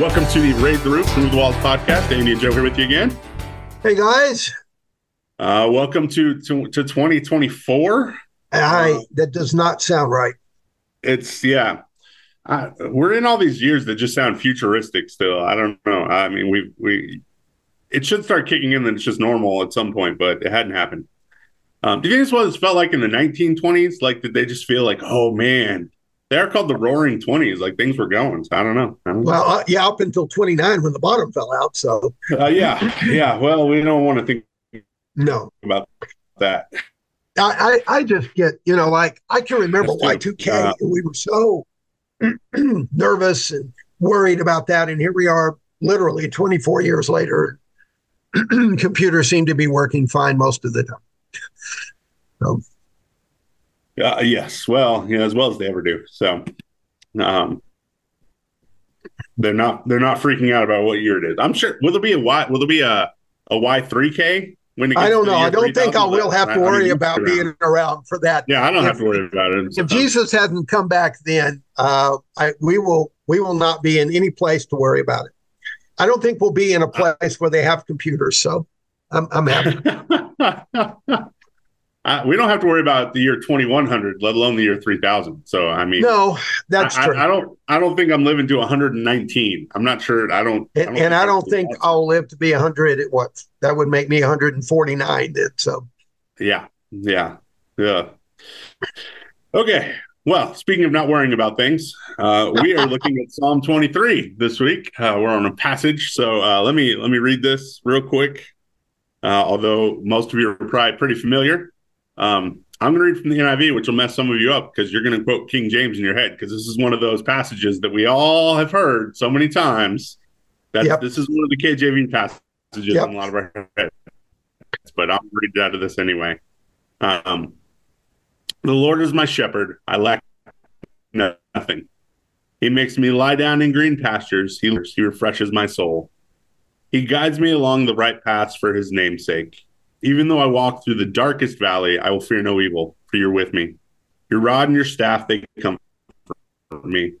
Welcome to the Raid the Roof, Remove the Walls podcast. Andy and Joe here with you again. Hey guys. Uh, welcome to, to, to 2024. I, uh, that does not sound right. It's, yeah. Uh, we're in all these years that just sound futuristic still. I don't know. I mean, we, we, it should start kicking in that it's just normal at some point, but it hadn't happened. Um, do you think this was felt like in the 1920s? Like, did they just feel like, oh man, they are called the Roaring Twenties. Like things were going. So I don't know. I don't well, uh, yeah, up until twenty nine when the bottom fell out. So uh, yeah, yeah. Well, we don't want to think no about that. I, I, I just get you know like I can remember Y two K and we were so nervous and worried about that, and here we are, literally twenty four years later. computers seem to be working fine most of the time. So uh, yes, well, know, as well as they ever do. So, um, they're not they're not freaking out about what year it is. I'm sure. Will there be a Y? Will there be a a Y three K? When I don't know. I don't think I will have to worry about around. being around for that. Yeah, I don't if, have to worry about it. If Jesus hasn't come back, then uh, I, we will we will not be in any place to worry about it. I don't think we'll be in a place where they have computers. So I'm, I'm happy. I, we don't have to worry about the year 2100, let alone the year 3000. So, I mean, no, that's I, true. I, I, don't, I don't think I'm living to 119. I'm not sure. I don't, and I don't, and think, I don't think I'll live to be 100 at what that would make me 149. Then, so, yeah, yeah, yeah. Okay. Well, speaking of not worrying about things, uh, we are looking at Psalm 23 this week. Uh, we're on a passage, so uh, let me let me read this real quick. Uh, although most of you are probably pretty familiar, um, I'm going to read from the NIV, which will mess some of you up because you're going to quote King James in your head because this is one of those passages that we all have heard so many times. That yep. this is one of the KJV passages yep. in a lot of our heads, but I'll read it out of this anyway. Um, the Lord is my shepherd; I lack nothing. He makes me lie down in green pastures. He, he refreshes my soul. He guides me along the right paths for His name's sake. Even though I walk through the darkest valley, I will fear no evil, for you're with me. Your rod and your staff, they come for me.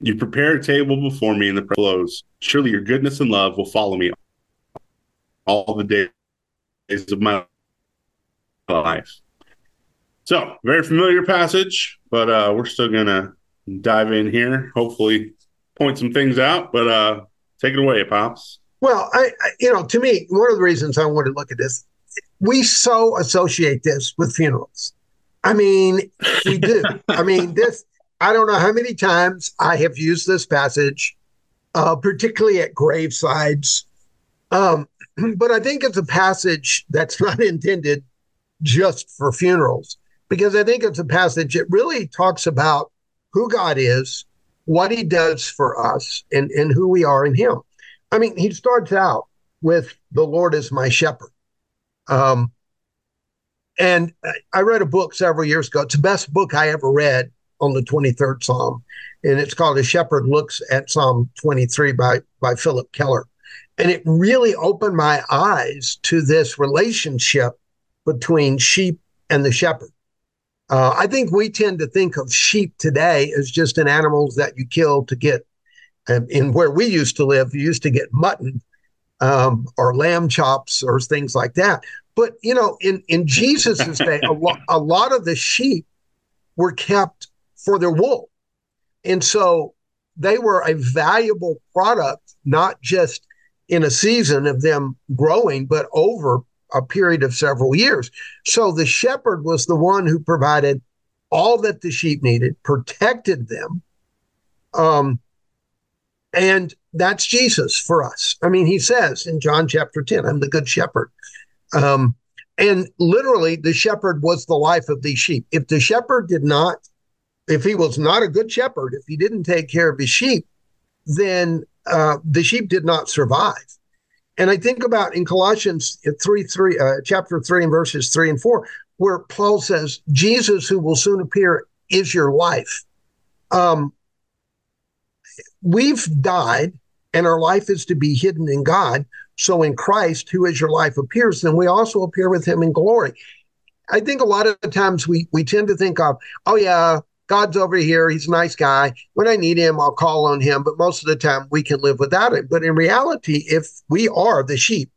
You prepare a table before me in the flows. Surely your goodness and love will follow me all the days of my life. So, very familiar passage, but uh, we're still going to dive in here. Hopefully, point some things out. But uh, take it away, Pops. Well, I, I, you know, to me, one of the reasons I want to look at this, we so associate this with funerals. I mean, we do. I mean, this. I don't know how many times I have used this passage, uh, particularly at gravesides. Um, but I think it's a passage that's not intended just for funerals, because I think it's a passage that really talks about who God is, what He does for us, and and who we are in Him. I mean, he starts out with the Lord is my shepherd. Um, and I read a book several years ago. It's the best book I ever read on the 23rd Psalm. And it's called A Shepherd Looks at Psalm 23 by, by Phillip Keller. And it really opened my eyes to this relationship between sheep and the shepherd. Uh, I think we tend to think of sheep today as just an animals that you kill to get in where we used to live, you used to get mutton um, or lamb chops or things like that. But you know, in in Jesus's day, a, lo- a lot of the sheep were kept for their wool, and so they were a valuable product, not just in a season of them growing, but over a period of several years. So the shepherd was the one who provided all that the sheep needed, protected them, um, and that's Jesus for us. I mean, he says in John chapter 10, I'm the good shepherd. Um, and literally, the shepherd was the life of these sheep. If the shepherd did not, if he was not a good shepherd, if he didn't take care of his sheep, then uh, the sheep did not survive. And I think about in Colossians 3, 3 uh, chapter 3 and verses 3 and 4, where Paul says, Jesus, who will soon appear, is your life. Um, we've died and our life is to be hidden in God. So in Christ, who is your life appears, then we also appear with him in glory. I think a lot of times we we tend to think of, oh yeah, God's over here. He's a nice guy. When I need him, I'll call on him. But most of the time, we can live without him. But in reality, if we are the sheep,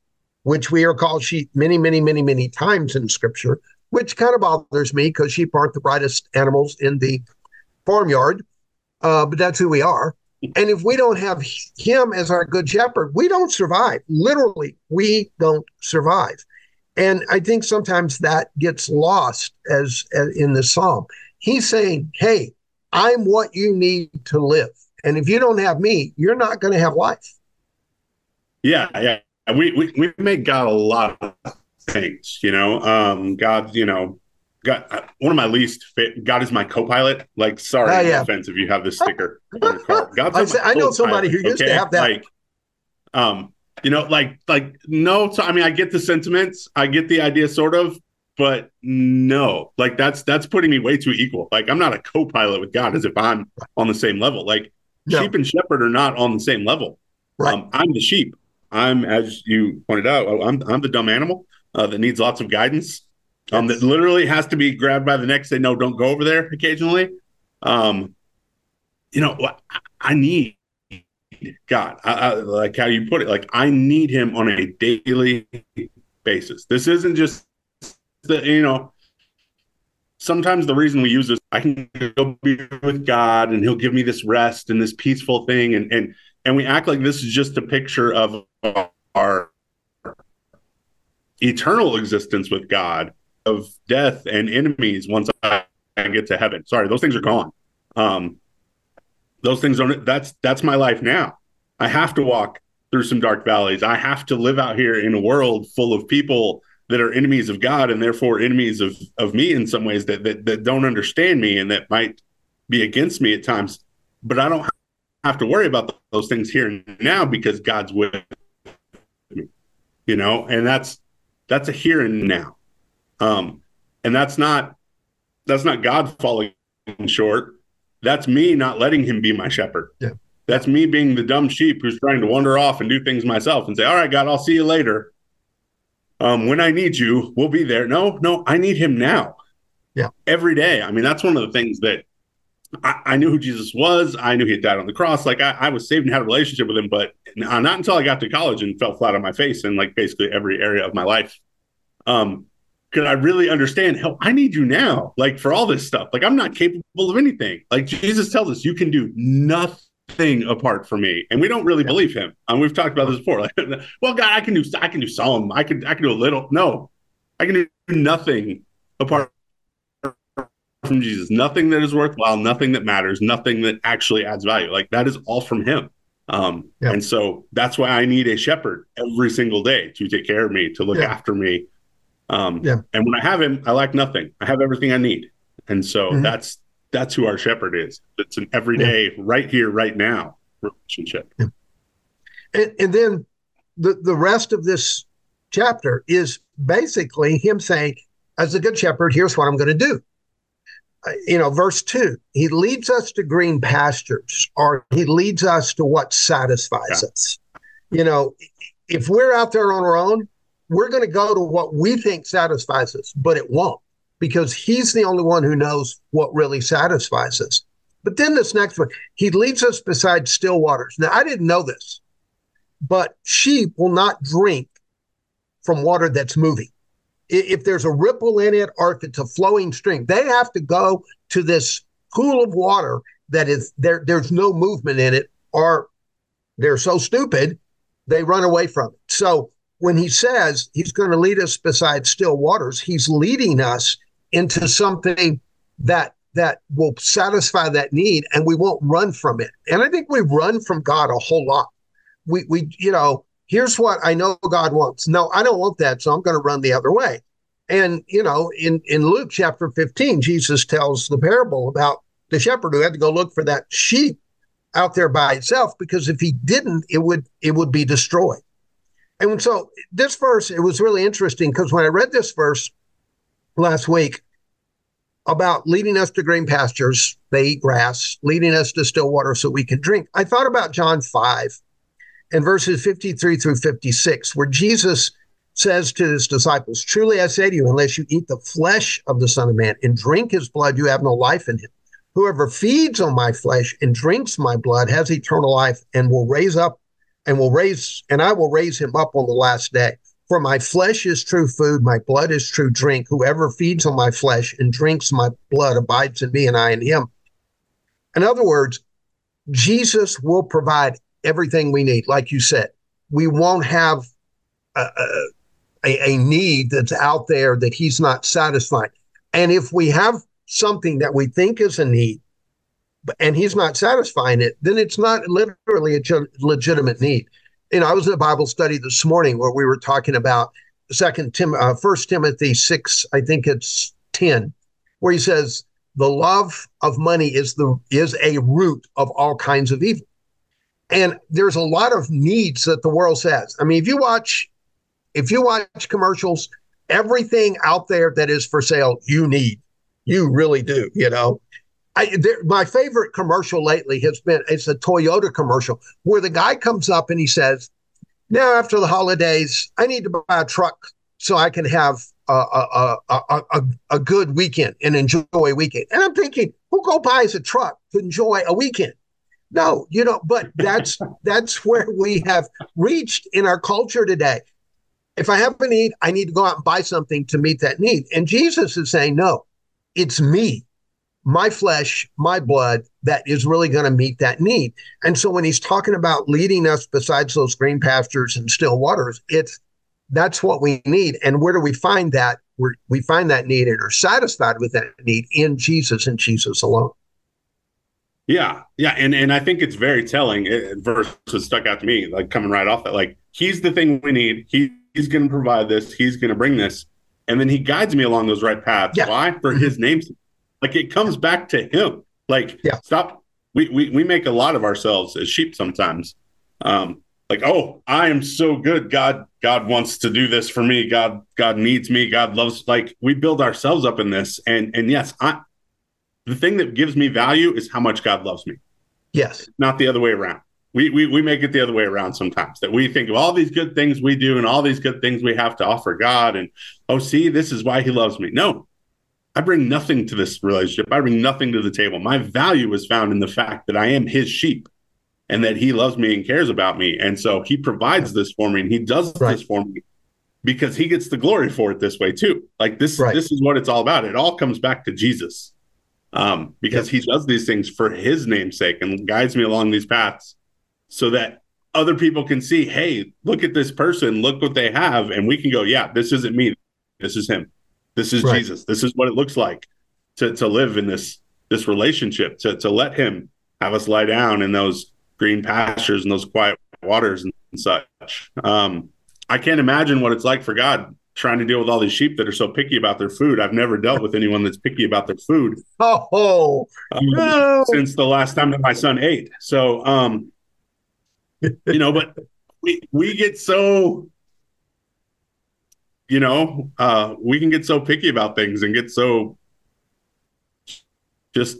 which we are called sheep many, many, many, many times in scripture, which kind of bothers me because sheep aren't the brightest animals in the farmyard, uh, but that's who we are. And if we don't have him as our good shepherd, we don't survive. Literally, we don't survive. And I think sometimes that gets lost as, as in the psalm. He's saying, "Hey, I'm what you need to live, and if you don't have me, you're not going to have life." Yeah, yeah. We we we make God a lot of things, you know. Um, God, you know, God, uh, one of my least fit, God is my co-pilot. Like, sorry, uh, yeah. offense if you have this sticker on your car. God's I, I know somebody who used okay? to have that. Like, um, you know, like, like no. So, I mean, I get the sentiments, I get the idea, sort of, but no, like that's that's putting me way too equal. Like, I'm not a co-pilot with God as if I'm on the same level. Like, no. sheep and shepherd are not on the same level. Right. Um, I'm the sheep. I'm, as you pointed out, I'm I'm the dumb animal uh, that needs lots of guidance um, that literally has to be grabbed by the neck, say, no, don't go over there occasionally. Um, you know, I need God, I, I, like how you put it, like I need him on a daily basis. This isn't just the, you know, sometimes the reason we use this, I can go be with God and he'll give me this rest and this peaceful thing. And, and, and we act like this is just a picture of our eternal existence with God of death and enemies once I get to heaven. Sorry, those things are gone. Um, those things don't. That's that's my life now. I have to walk through some dark valleys. I have to live out here in a world full of people that are enemies of God and therefore enemies of of me in some ways that that, that don't understand me and that might be against me at times. But I don't have to worry about those things here and now because God's with me. You know, and that's that's a here and now. Um, and that's not that's not God falling short. That's me not letting him be my shepherd. Yeah. That's me being the dumb sheep who's trying to wander off and do things myself and say, All right, God, I'll see you later. Um, when I need you, we'll be there. No, no, I need him now. Yeah. Every day. I mean, that's one of the things that I, I, knew who Jesus was. I knew he had died on the cross. Like I, I, was saved and had a relationship with him, but not until I got to college and fell flat on my face in like basically every area of my life. Um, could I really understand how I need you now, like for all this stuff. Like I'm not capable of anything. Like Jesus tells us, you can do nothing apart from me, and we don't really yeah. believe him. And we've talked about this before. Like, well, God, I can do, I can do some, I can, I can do a little. No, I can do nothing apart from Jesus. Nothing that is worthwhile, nothing that matters, nothing that actually adds value. Like that is all from Him. Um, yeah. And so that's why I need a shepherd every single day to take care of me, to look yeah. after me, um, yeah. And when I have him, I lack nothing. I have everything I need. And so mm-hmm. that's that's who our shepherd is. It's an everyday, yeah. right here, right now relationship. Yeah. And, and then the the rest of this chapter is basically him saying, as a good shepherd, here's what I'm going to do. Uh, you know, verse two, he leads us to green pastures, or he leads us to what satisfies yeah. us. You know, if we're out there on our own, we're going to go to what we think satisfies us, but it won't because he's the only one who knows what really satisfies us. But then this next one, he leads us beside still waters. Now, I didn't know this, but sheep will not drink from water that's moving. If there's a ripple in it or if it's a flowing stream, they have to go to this pool of water that is there, there's no movement in it, or they're so stupid they run away from it. So when he says he's going to lead us beside still waters, he's leading us into something that that will satisfy that need and we won't run from it. And I think we run from God a whole lot. We we you know, here's what I know God wants. No, I don't want that, so I'm going to run the other way. And you know, in in Luke chapter 15, Jesus tells the parable about the shepherd who had to go look for that sheep out there by itself because if he didn't, it would it would be destroyed. And so this verse, it was really interesting because when I read this verse last week about leading us to green pastures, they eat grass, leading us to still water so we can drink, I thought about John 5 and verses 53 through 56, where Jesus says to his disciples, Truly I say to you, unless you eat the flesh of the Son of Man and drink his blood, you have no life in him. Whoever feeds on my flesh and drinks my blood has eternal life and will raise up and will raise, and I will raise him up on the last day. For my flesh is true food, my blood is true drink. Whoever feeds on my flesh and drinks my blood abides in me, and I in him. In other words, Jesus will provide everything we need. Like you said, we won't have a, a, a need that's out there that he's not satisfying. And if we have something that we think is a need, and he's not satisfying it, then it's not literally a legitimate need. You know, I was in a Bible study this morning where we were talking about Second Tim, uh, First Timothy six, I think it's ten, where he says the love of money is the is a root of all kinds of evil. And there's a lot of needs that the world says. I mean, if you watch if you watch commercials, everything out there that is for sale, you need. You really do, you know. I, there, my favorite commercial lately has been it's a Toyota commercial where the guy comes up and he says, "Now after the holidays, I need to buy a truck so I can have a a, a, a, a good weekend and enjoy a weekend." And I'm thinking, who go buys a truck to enjoy a weekend? No, you know, but that's that's where we have reached in our culture today. If I have a need, I need to go out and buy something to meet that need. And Jesus is saying, no, it's me my flesh, my blood that is really going to meet that need. And so when he's talking about leading us besides those green pastures and still waters, it's that's what we need. And where do we find that? we we find that need and are satisfied with that need in Jesus and Jesus alone. Yeah, yeah, and and I think it's very telling. It, verse was stuck out to me, like coming right off that. Like he's the thing we need. He, he's going to provide this. He's going to bring this, and then he guides me along those right paths. Yeah. Why? For his name's like it comes back to him. Like, yeah. stop. We, we we make a lot of ourselves as sheep sometimes. Um, like, oh, I am so good. God, God wants to do this for me. God, God needs me. God loves. Like, we build ourselves up in this, and and yes, I. The thing that gives me value is how much God loves me. Yes, not the other way around. We, we we make it the other way around sometimes. That we think of all these good things we do and all these good things we have to offer God, and oh, see, this is why He loves me. No, I bring nothing to this relationship. I bring nothing to the table. My value is found in the fact that I am his sheep and that he loves me and cares about me. And so he provides this for me and he does right. this for me because he gets the glory for it this way too. Like this, right. this is what it's all about. It all comes back to Jesus. Um, because he does these things for his name's sake and guides me along these paths so that other people can see, hey, look at this person, look what they have, and we can go, yeah, this isn't me, this is him. This is right. Jesus. This is what it looks like to to live in this this relationship. To to let Him have us lie down in those green pastures and those quiet waters and, and such. Um, I can't imagine what it's like for God trying to deal with all these sheep that are so picky about their food. I've never dealt with anyone that's picky about their food. Oh, um, no. since the last time that my son ate. So, um, you know, but we we get so you know, uh, we can get so picky about things and get so just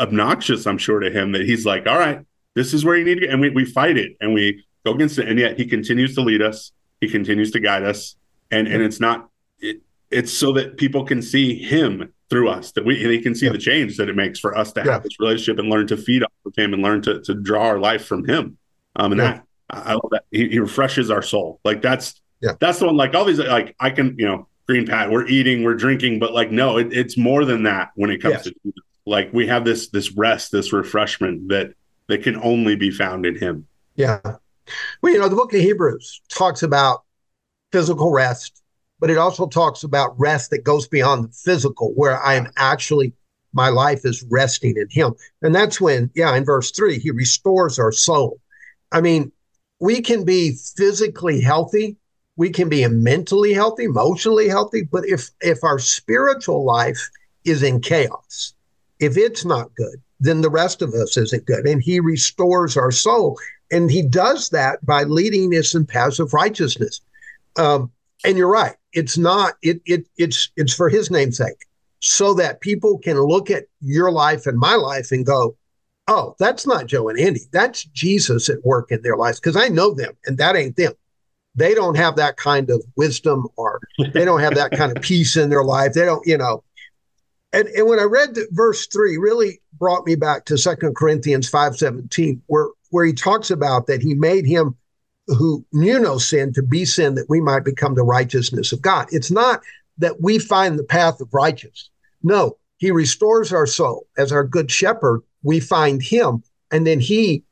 obnoxious, I'm sure, to him that he's like, all right, this is where you need to get. And we, we fight it and we go against it. And yet he continues to lead us. He continues to guide us. And, and it's not, it, it's so that people can see him through us, that we, they can see yeah. the change that it makes for us to have yeah. this relationship and learn to feed off of him and learn to, to draw our life from him. Um, and yeah. that, I love that. He, he refreshes our soul. Like that's, yeah. That's the one, like all these, like I can, you know, green pat, we're eating, we're drinking, but like, no, it, it's more than that when it comes yes. to like we have this, this rest, this refreshment that, that can only be found in him. Yeah. Well, you know, the book of Hebrews talks about physical rest, but it also talks about rest that goes beyond the physical, where I am actually, my life is resting in Him. And that's when, yeah, in verse three, He restores our soul. I mean, we can be physically healthy, we can be mentally healthy, emotionally healthy, but if if our spiritual life is in chaos, if it's not good, then the rest of us isn't good. And he restores our soul. And he does that by leading us in paths of righteousness. Um, and you're right. It's not, it, it it's it's for his namesake, so that people can look at your life and my life and go, oh, that's not Joe and Andy. That's Jesus at work in their lives. Because I know them and that ain't them they don't have that kind of wisdom or they don't have that kind of peace in their life. They don't, you know. and, and when I read verse three, really brought me back to Second Corinthians five seventeen, where where he talks about that he made him who knew no sin to be sin that we might become the righteousness of God. It's not that we find the path of righteousness. No, he restores our soul as our good shepherd. We find him, and then he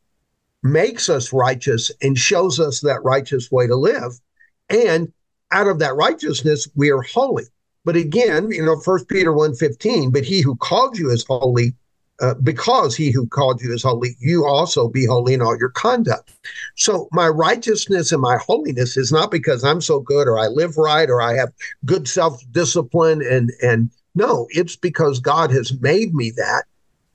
makes us righteous and shows us that righteous way to live. And out of that righteousness, we are holy. But again, you know, First Peter 1.15, but he who called you is holy, uh, because he who called you is holy, you also be holy in all your conduct. So my righteousness and my holiness is not because I'm so good or I live right or I have good self-discipline and and no, it's because God has made me that.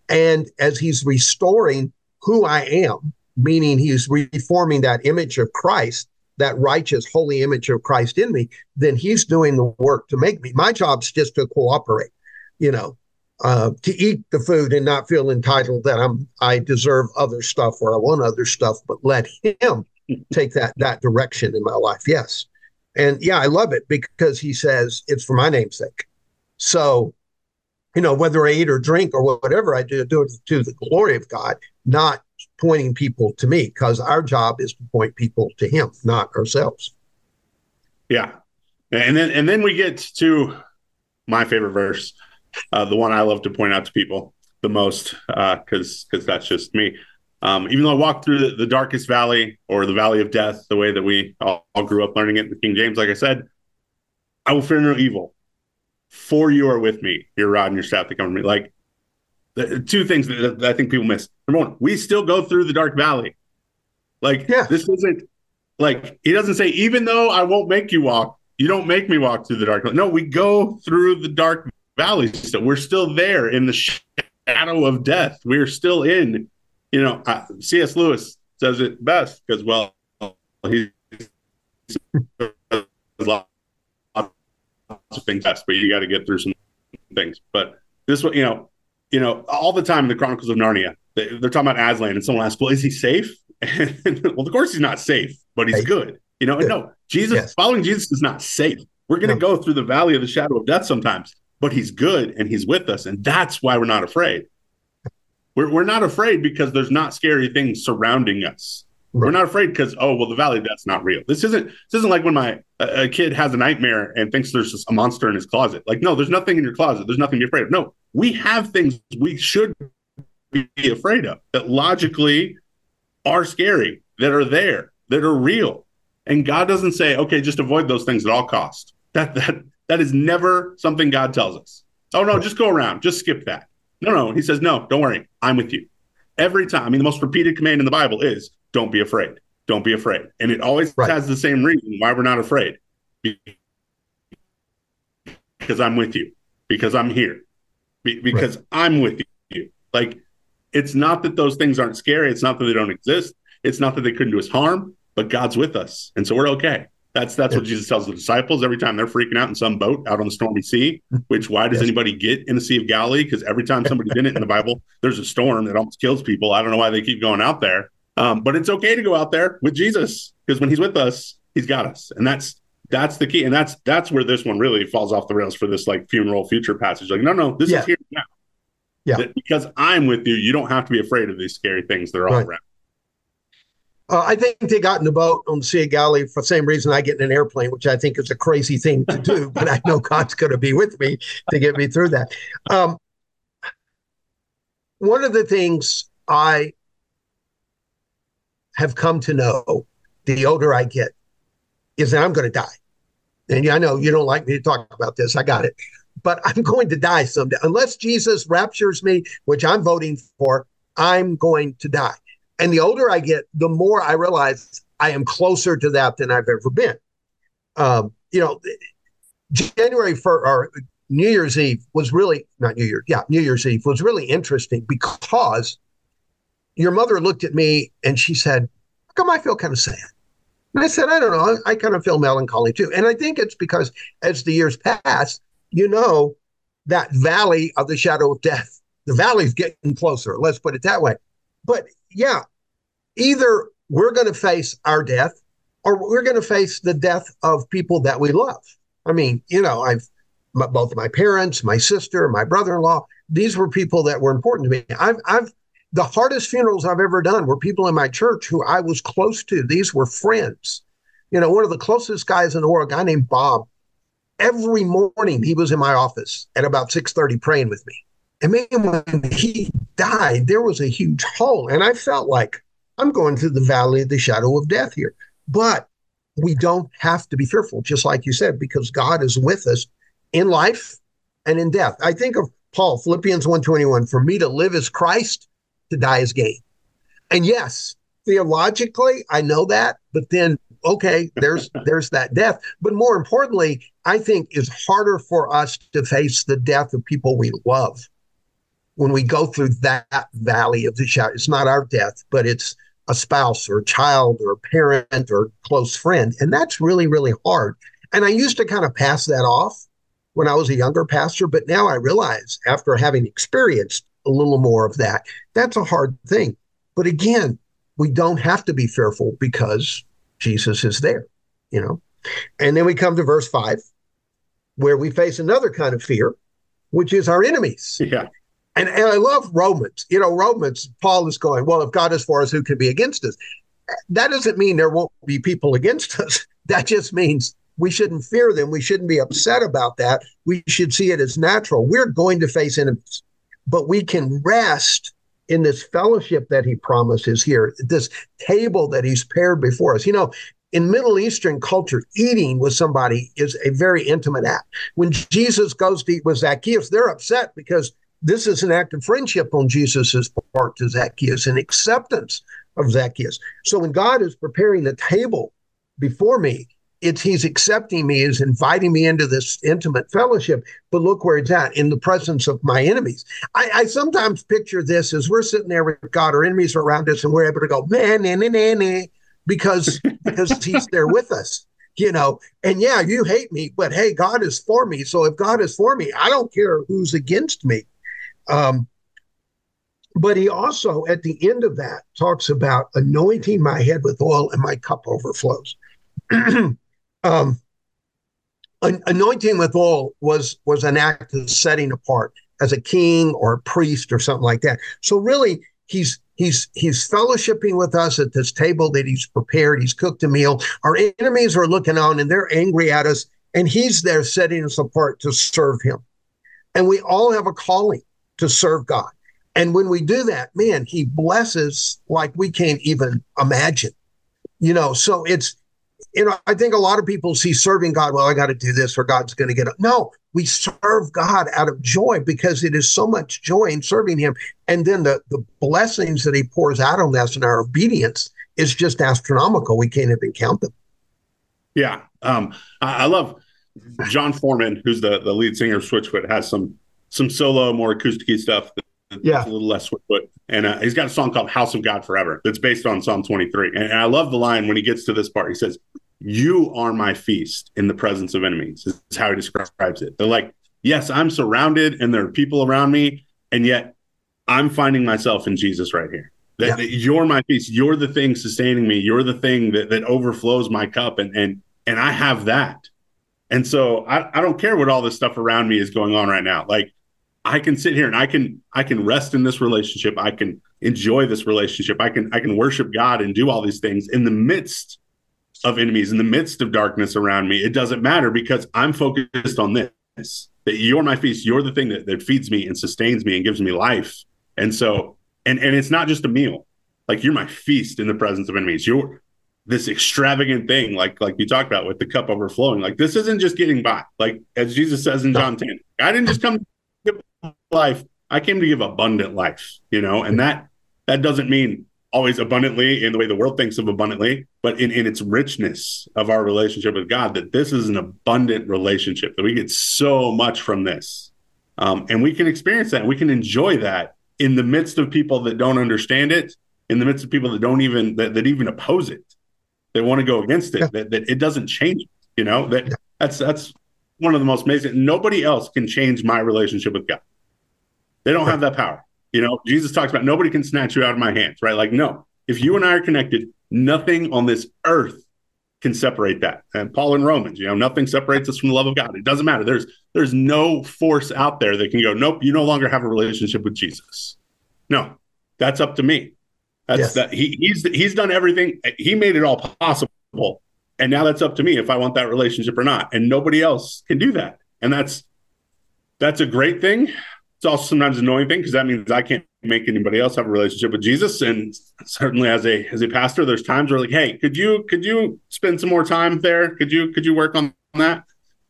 And as he's restoring who I am, meaning he's reforming that image of Christ, that righteous, holy image of Christ in me, then he's doing the work to make me. My job's just to cooperate, you know, uh, to eat the food and not feel entitled that I'm I deserve other stuff or I want other stuff, but let him take that that direction in my life. Yes. And yeah, I love it because he says it's for my name's sake. So, you know, whether I eat or drink or whatever I do, do it to the glory of God, not pointing people to me because our job is to point people to him, not ourselves. Yeah. And then and then we get to my favorite verse, uh, the one I love to point out to people the most, because uh, because that's just me. Um, even though I walked through the, the, darkest valley or the valley of death, the way that we all, all grew up learning it in the King James, like I said, I will fear no evil, for you are with me. Your rod and your staff that come to me. Like the, two things that, that I think people miss. Number one, we still go through the dark valley. Like yeah. this isn't like he doesn't say, even though I won't make you walk, you don't make me walk through the dark. No, we go through the dark valley. So we're still there in the shadow of death. We're still in, you know, uh, C.S. Lewis says it best because, well, he's lots of things best, but you got to get through some things. But this one, you know, you know, all the time in the Chronicles of Narnia, they, are talking about Aslan, and someone asks, "Well, is he safe?" well, of course he's not safe, but he's good. You know, good. no, Jesus yes. following Jesus is not safe. We're going to no. go through the valley of the shadow of death sometimes, but he's good and he's with us, and that's why we're not afraid. We're we're not afraid because there's not scary things surrounding us. Right. We're not afraid because oh well, the valley of death's not real. This isn't this isn't like when my a kid has a nightmare and thinks there's a monster in his closet. Like no, there's nothing in your closet. There's nothing to be afraid of. No, we have things we should be afraid of that logically are scary, that are there, that are real. And God doesn't say, okay, just avoid those things at all cost. That that that is never something God tells us. Oh no, just go around, just skip that. No, no. He says, no, don't worry, I'm with you. Every time. I mean, the most repeated command in the Bible is don't be afraid. Don't be afraid. And it always right. has the same reason why we're not afraid. Because I'm with you. Because I'm here be, because right. I'm with you. Like, it's not that those things aren't scary. It's not that they don't exist. It's not that they couldn't do us harm, but God's with us, and so we're okay. That's that's what Jesus tells the disciples every time they're freaking out in some boat out on the stormy sea. Which why does yes. anybody get in the Sea of Galilee? Because every time somebody's in it in the Bible, there's a storm that almost kills people. I don't know why they keep going out there, um, but it's okay to go out there with Jesus because when He's with us, He's got us, and that's that's the key and that's that's where this one really falls off the rails for this like funeral future passage like no no this yeah. is here now yeah that because i'm with you you don't have to be afraid of these scary things that are all right. around uh, I think they got in the boat on the Sea of Galilee for the same reason I get in an airplane, which I think is a crazy thing to do, but I know God's going to be with me to get me through that. Um, one of the things I have come to know the older I get is that I'm going to die. And I know you don't like me to talk about this. I got it. But I'm going to die someday. Unless Jesus raptures me, which I'm voting for, I'm going to die. And the older I get, the more I realize I am closer to that than I've ever been. Um, you know, January for or New Year's Eve was really not New Year's, yeah, New Year's Eve was really interesting because your mother looked at me and she said, How come I feel kind of sad? And I said, I don't know. I, I kind of feel melancholy too. And I think it's because as the years pass, you know, that valley of the shadow of death, the valley's getting closer. Let's put it that way. But yeah, either we're going to face our death or we're going to face the death of people that we love. I mean, you know, I've my, both my parents, my sister, my brother-in-law. These were people that were important to me. I've, I've the hardest funerals I've ever done were people in my church who I was close to. These were friends. You know, one of the closest guys in the world, a guy named Bob. Every morning he was in my office at about 6:30 praying with me. And man, when he died, there was a huge hole. And I felt like I'm going through the valley of the shadow of death here. But we don't have to be fearful, just like you said, because God is with us in life and in death. I think of Paul, Philippians 121, for me to live as Christ, to die as gain. And yes, theologically, I know that, but then okay, there's there's that death. But more importantly, I think it's harder for us to face the death of people we love when we go through that valley of the shadow. It's not our death, but it's a spouse or a child or a parent or close friend. And that's really, really hard. And I used to kind of pass that off when I was a younger pastor, but now I realize after having experienced a little more of that, that's a hard thing. But again, we don't have to be fearful because Jesus is there, you know. And then we come to verse five, where we face another kind of fear, which is our enemies. Yeah. And, and I love Romans. You know, Romans, Paul is going, well, if God is for us, who can be against us? That doesn't mean there won't be people against us. That just means we shouldn't fear them. We shouldn't be upset about that. We should see it as natural. We're going to face enemies, but we can rest in this fellowship that he promises here, this table that he's paired before us. You know, in Middle Eastern culture, eating with somebody is a very intimate act. When Jesus goes to eat with Zacchaeus, they're upset because this is an act of friendship on Jesus's part to Zacchaeus and acceptance of Zacchaeus. So when God is preparing the table before me, it's he's accepting me, is inviting me into this intimate fellowship. But look where it's at in the presence of my enemies. I, I sometimes picture this as we're sitting there with God, our enemies are around us, and we're able to go, man, nah, nah, nah, nah, because because he's there with us you know, and yeah, you hate me, but hey, God is for me. So if God is for me, I don't care who's against me. Um, but he also, at the end of that, talks about anointing my head with oil and my cup overflows. um, anointing with oil was was an act of setting apart as a king or a priest or something like that. So really, he's he's he's fellowshipping with us at this table that he's prepared. He's cooked a meal. Our enemies are looking on and they're angry at us, and he's there setting us apart to serve him. And we all have a calling to serve God. And when we do that, man, he blesses like we can't even imagine. You know, so it's you know, I think a lot of people see serving God, well, I got to do this or God's going to get up. No, we serve God out of joy because it is so much joy in serving Him. And then the, the blessings that He pours out on us and our obedience is just astronomical. We can't even count them. Yeah. Um, I, I love Jon Foreman, who's the, the lead singer of Switchfoot, has some some solo, more acoustic stuff. Yeah. a little less Switchfoot. And uh, he's got a song called House of God Forever that's based on Psalm 23. And, and I love the line when he gets to this part. He says, You are my feast in the presence of enemies, is how he describes it. They're like, Yes, I'm surrounded and there are people around me. And yet I'm finding myself in Jesus right here. That, yeah. that, you're my feast. You're the thing sustaining me. You're the thing that, that overflows my cup. And and and I have that. And so I, I don't care what all this stuff around me is going on right now. Like I can sit here and I can I can rest in this relationship. I can enjoy this relationship. I can I can worship God and do all these things in the midst of enemies, in the midst of darkness around me. It doesn't matter because I'm focused on this. That you're my feast. You're the thing that, that feeds me and sustains me and gives me life. And so and and it's not just a meal. Like you're my feast in the presence of enemies. You're this extravagant thing, like like you talked about with the cup overflowing. Like this isn't just getting by. Like as Jesus says in John 10, I didn't just come life. I came to give abundant life, you know, and that that doesn't mean always abundantly in the way the world thinks of abundantly, but in, in its richness of our relationship with God, that this is an abundant relationship, that we get so much from this. Um, and we can experience that. We can enjoy that in the midst of people that don't understand it, in the midst of people that don't even, that, that even oppose it. They want to go against it, yeah. that, that it doesn't change, you know, that that's, that's one of the most amazing. Nobody else can change my relationship with God. They don't have that power. You know, Jesus talks about nobody can snatch you out of my hands, right? Like, no, if you and I are connected, nothing on this earth can separate that. And Paul in Romans, you know, nothing separates us from the love of God. It doesn't matter. There's there's no force out there that can go, nope, you no longer have a relationship with Jesus. No, that's up to me. That's yes. that he, he's he's done everything. He made it all possible. And now that's up to me if I want that relationship or not. And nobody else can do that. And that's that's a great thing. It's also sometimes an annoying thing because that means I can't make anybody else have a relationship with Jesus. And certainly as a as a pastor, there's times where like, hey, could you could you spend some more time there? Could you could you work on that?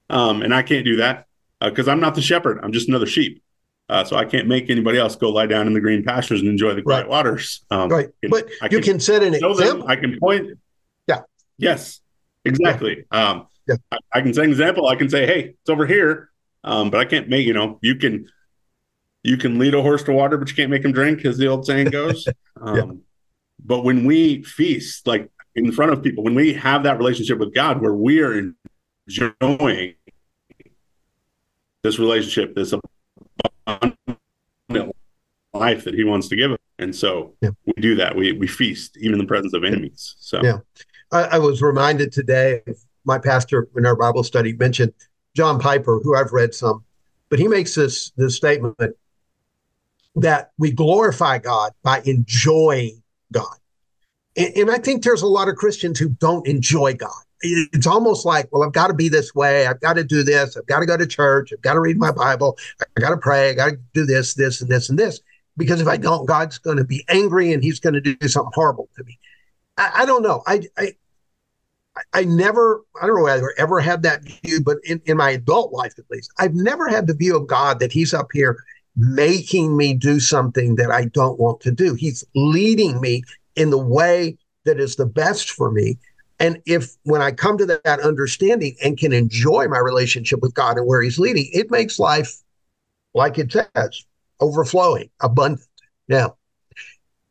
Um, and I can't do that because uh, I'm not the shepherd. I'm just another sheep. Uh, so I can't make anybody else go lie down in the green pastures and enjoy the quiet right. waters. Um, right, but you can set an example. Them, I can point. Yeah. Yes. Exactly. Yeah. Um, yeah. I, I, can say an example. I can say, "Hey, it's over here," um, but I can't make. You know, you can you can lead a horse to water, but you can't make him drink, as the old saying goes. Um, yeah. But when we feast, like in front of people, when we have that relationship with God, where we are enjoying this relationship, this abundant life that He wants to give us, and so yeah. we do that. We we feast even in the presence of enemies. So yeah, I, I was reminded today. My pastor in our Bible study mentioned John Piper, who I've read some, but he makes this this statement that we glorify God by enjoying God. And, and, I think there's a lot of Christians who don't enjoy God. It's almost like, well, I've got to be this way. I've got to do this. I've got to go to church. I've got to read my Bible. I got to pray. I got to do this, this, and this, and this. Because if I don't, God's going to be angry and he's going to do something horrible to me. I, I don't know. I, I, I never, I don't know whether I ever had that view, but in, in my adult life at least, I've never had the view of God that He's up here making me do something that I don't want to do. He's leading me in the way that is the best for me. And if when I come to that understanding and can enjoy my relationship with God and where He's leading, it makes life, like it says, overflowing, abundant. Now,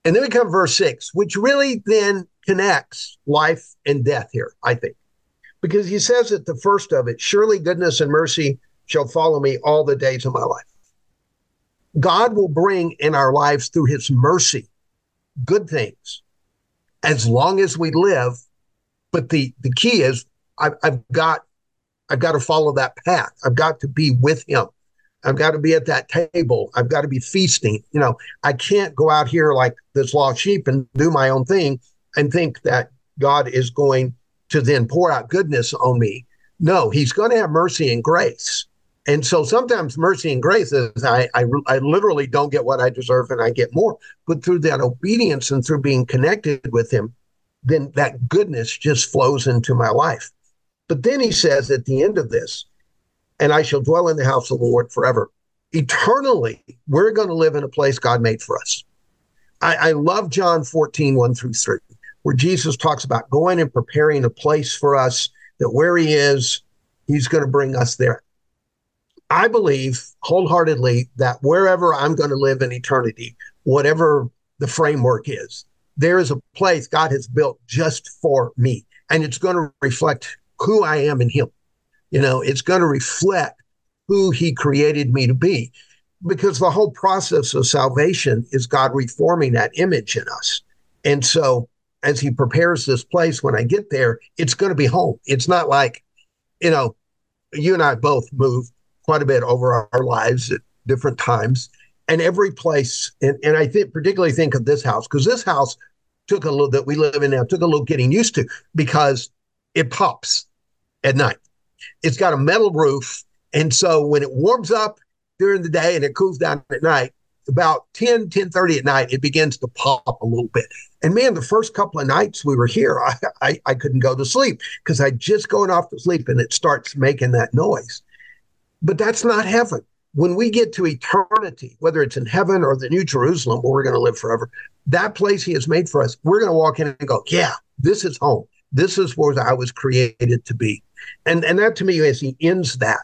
and then we come verse six, which really then connects life and death here, I think. Because he says at the first of it, surely goodness and mercy shall follow me all the days of my life. God will bring in our lives through his mercy good things as long as we live. But the, the key is I've, I've got I've got to follow that path. I've got to be with him. I've got to be at that table. I've got to be feasting. You know, I can't go out here like this lost sheep and do my own thing and think that God is going to then pour out goodness on me. No, he's going to have mercy and grace. And so sometimes mercy and grace is I, I, I literally don't get what I deserve and I get more. But through that obedience and through being connected with Him, then that goodness just flows into my life. But then He says at the end of this, and I shall dwell in the house of the Lord forever. Eternally, we're going to live in a place God made for us. I, I love John 14, 1 through 3, where Jesus talks about going and preparing a place for us that where He is, He's going to bring us there. I believe wholeheartedly that wherever I'm going to live in eternity, whatever the framework is, there is a place God has built just for me. And it's going to reflect who I am in Him. You know, it's going to reflect who He created me to be. Because the whole process of salvation is God reforming that image in us. And so, as He prepares this place, when I get there, it's going to be home. It's not like, you know, you and I both moved quite a bit over our, our lives at different times. And every place, and, and I think particularly think of this house, because this house took a little that we live in now took a little getting used to because it pops at night. It's got a metal roof. And so when it warms up during the day and it cools down at night, about 10, 10 30 at night, it begins to pop a little bit. And man, the first couple of nights we were here, I, I, I couldn't go to sleep because I just going off to sleep and it starts making that noise. But that's not heaven. When we get to eternity, whether it's in heaven or the New Jerusalem where we're going to live forever, that place He has made for us, we're going to walk in and go, yeah, this is home. This is where I was created to be. And and that to me, as He ends that,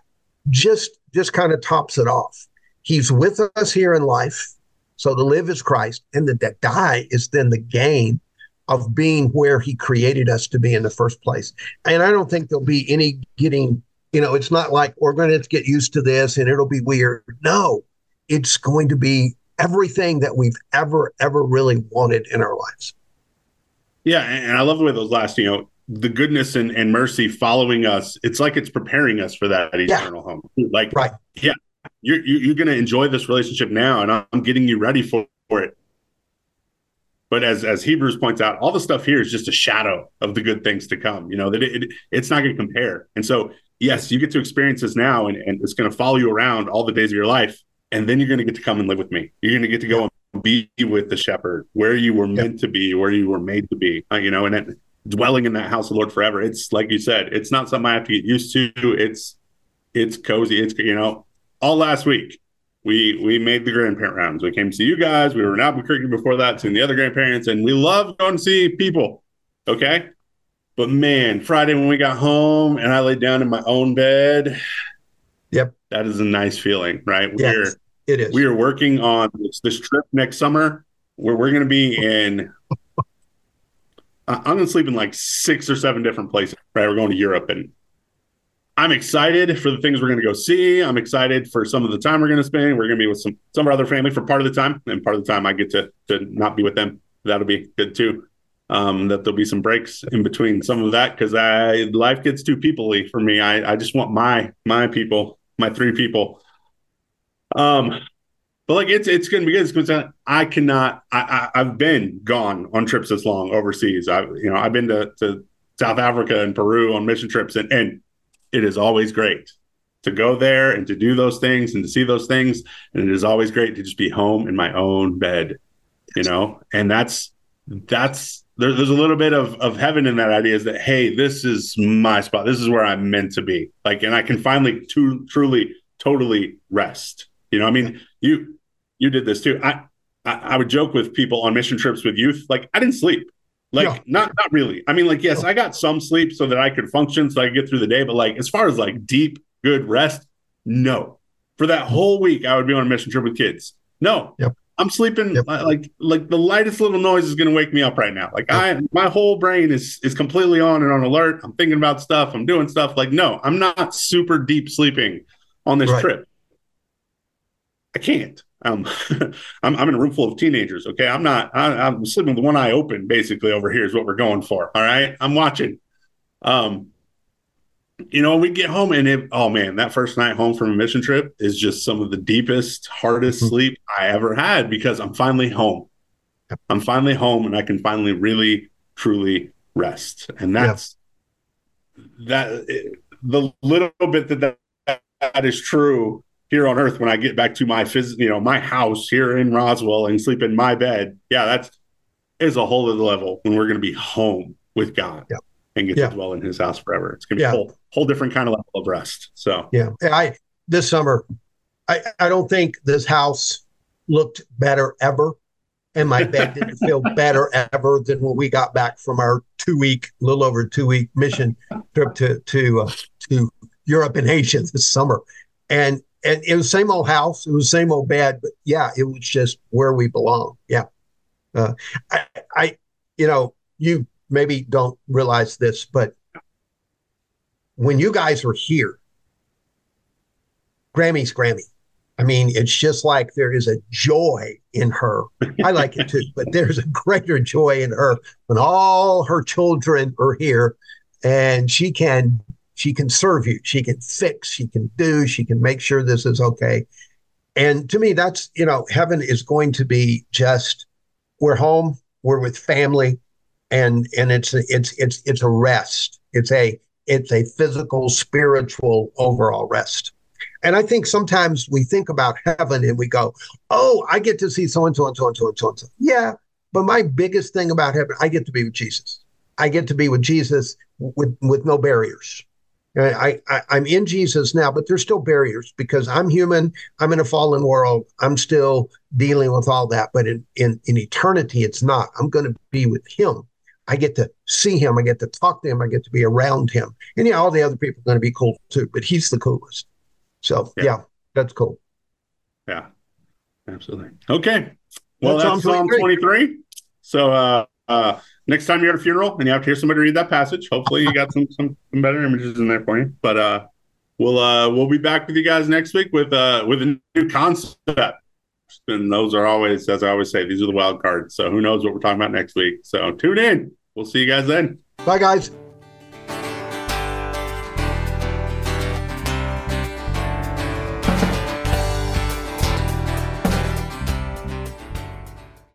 just just kind of tops it off. He's with us here in life. So to live is Christ, and the, to die is then the gain of being where he created us to be in the first place. And I don't think there'll be any getting you know, it's not like we're going to get used to this and it'll be weird. No, it's going to be everything that we've ever, ever really wanted in our lives. Yeah. And I love the way those last, you know, the goodness and, and mercy following us, it's like it's preparing us for that eternal yeah. home. Like, right. yeah, you're, you're going to enjoy this relationship now, and I'm getting you ready for, for it. But as as Hebrews points out, all the stuff here is just a shadow of the good things to come. You know that it, it it's not going to compare. And so, yes, you get to experience this now, and, and it's going to follow you around all the days of your life. And then you're going to get to come and live with me. You're going to get to go and be with the shepherd where you were meant to be, where you were made to be. Uh, you know, and then dwelling in that house of the Lord forever. It's like you said, it's not something I have to get used to. It's it's cozy. It's you know, all last week we we made the grandparent rounds. We came to see you guys. We were in Albuquerque before that, seeing the other grandparents, and we love going to see people. Okay. But man, Friday when we got home and I laid down in my own bed. Yep. That is a nice feeling, right? Yes, we're it is. We are working on this, this trip next summer where we're going to be in I'm going to sleep in like six or seven different places, right? We're going to Europe and I'm excited for the things we're going to go see. I'm excited for some of the time we're going to spend. We're going to be with some some of our other family for part of the time, and part of the time I get to to not be with them. That'll be good too. Um, that there'll be some breaks in between some of that because I life gets too peoply for me. I I just want my my people, my three people. Um, but like it's it's gonna be good. It's gonna, I cannot. I, I have been gone on trips this long overseas. I you know I've been to to South Africa and Peru on mission trips, and and it is always great to go there and to do those things and to see those things. And it is always great to just be home in my own bed, you know? And that's, that's, there, there's a little bit of, of heaven in that idea is that, hey, this is my spot. This is where I'm meant to be. Like, and I can finally to, truly, totally rest. You know, I mean, you, you did this too. I, I, I would joke with people on mission trips with youth, like, I didn't sleep. Like no. not not really. I mean, like yes. I got some sleep so that I could function, so I could get through the day. But like as far as like deep good rest, no. For that mm-hmm. whole week, I would be on a mission trip with kids. No, yep. I'm sleeping yep. like like the lightest little noise is going to wake me up right now. Like yep. I, my whole brain is is completely on and on alert. I'm thinking about stuff. I'm doing stuff. Like no, I'm not super deep sleeping on this right. trip. I can't. Um, I'm, I'm in a room full of teenagers. Okay, I'm not. I, am sleeping with one eye open. Basically, over here is what we're going for. All right, I'm watching. Um, you know, we get home and it. Oh man, that first night home from a mission trip is just some of the deepest, hardest mm-hmm. sleep I ever had because I'm finally home. I'm finally home and I can finally really, truly rest. And that's that. The little bit that that, that is true here on earth when I get back to my phys- you know, my house here in Roswell and sleep in my bed. Yeah, that's is a whole other level when we're going to be home with God yeah. and get yeah. to dwell in His house forever. It's going to be yeah. a whole whole different kind of level of rest. So yeah, I this summer, I I don't think this house looked better ever, and my bed didn't feel better ever than when we got back from our two week, little over two week mission trip to to uh, to Europe and Asia this summer. And and it was same old house. It was same old bed, but yeah, it was just where we belong. Yeah. Uh, I, I, you know, you maybe don't realize this, but when you guys are here, Grammy's Grammy. I mean, it's just like there is a joy in her. I like it too, but there's a greater joy in her when all her children are here and she can she can serve you. She can fix. She can do. She can make sure this is okay. And to me that's you know heaven is going to be just we're home we're with family and and it's it's it's it's a rest. It's a it's a physical spiritual overall rest. And i think sometimes we think about heaven and we go oh i get to see so and so and so and so and so and so. Yeah but my biggest thing about heaven i get to be with jesus. I get to be with jesus with with no barriers I, I I'm in Jesus now, but there's still barriers because I'm human. I'm in a fallen world. I'm still dealing with all that. But in in, in eternity, it's not. I'm going to be with Him. I get to see Him. I get to talk to Him. I get to be around Him. And yeah, all the other people are going to be cool too, but He's the coolest. So yeah, yeah that's cool. Yeah, absolutely. Okay. Well, that's, that's Psalm 23. So uh, uh, next time you're at a funeral and you have to hear somebody read that passage, hopefully you got some some, some better images in there for you. But uh, we'll uh, we'll be back with you guys next week with uh, with a new concept. And those are always, as I always say, these are the wild cards. So who knows what we're talking about next week? So tune in. We'll see you guys then. Bye, guys.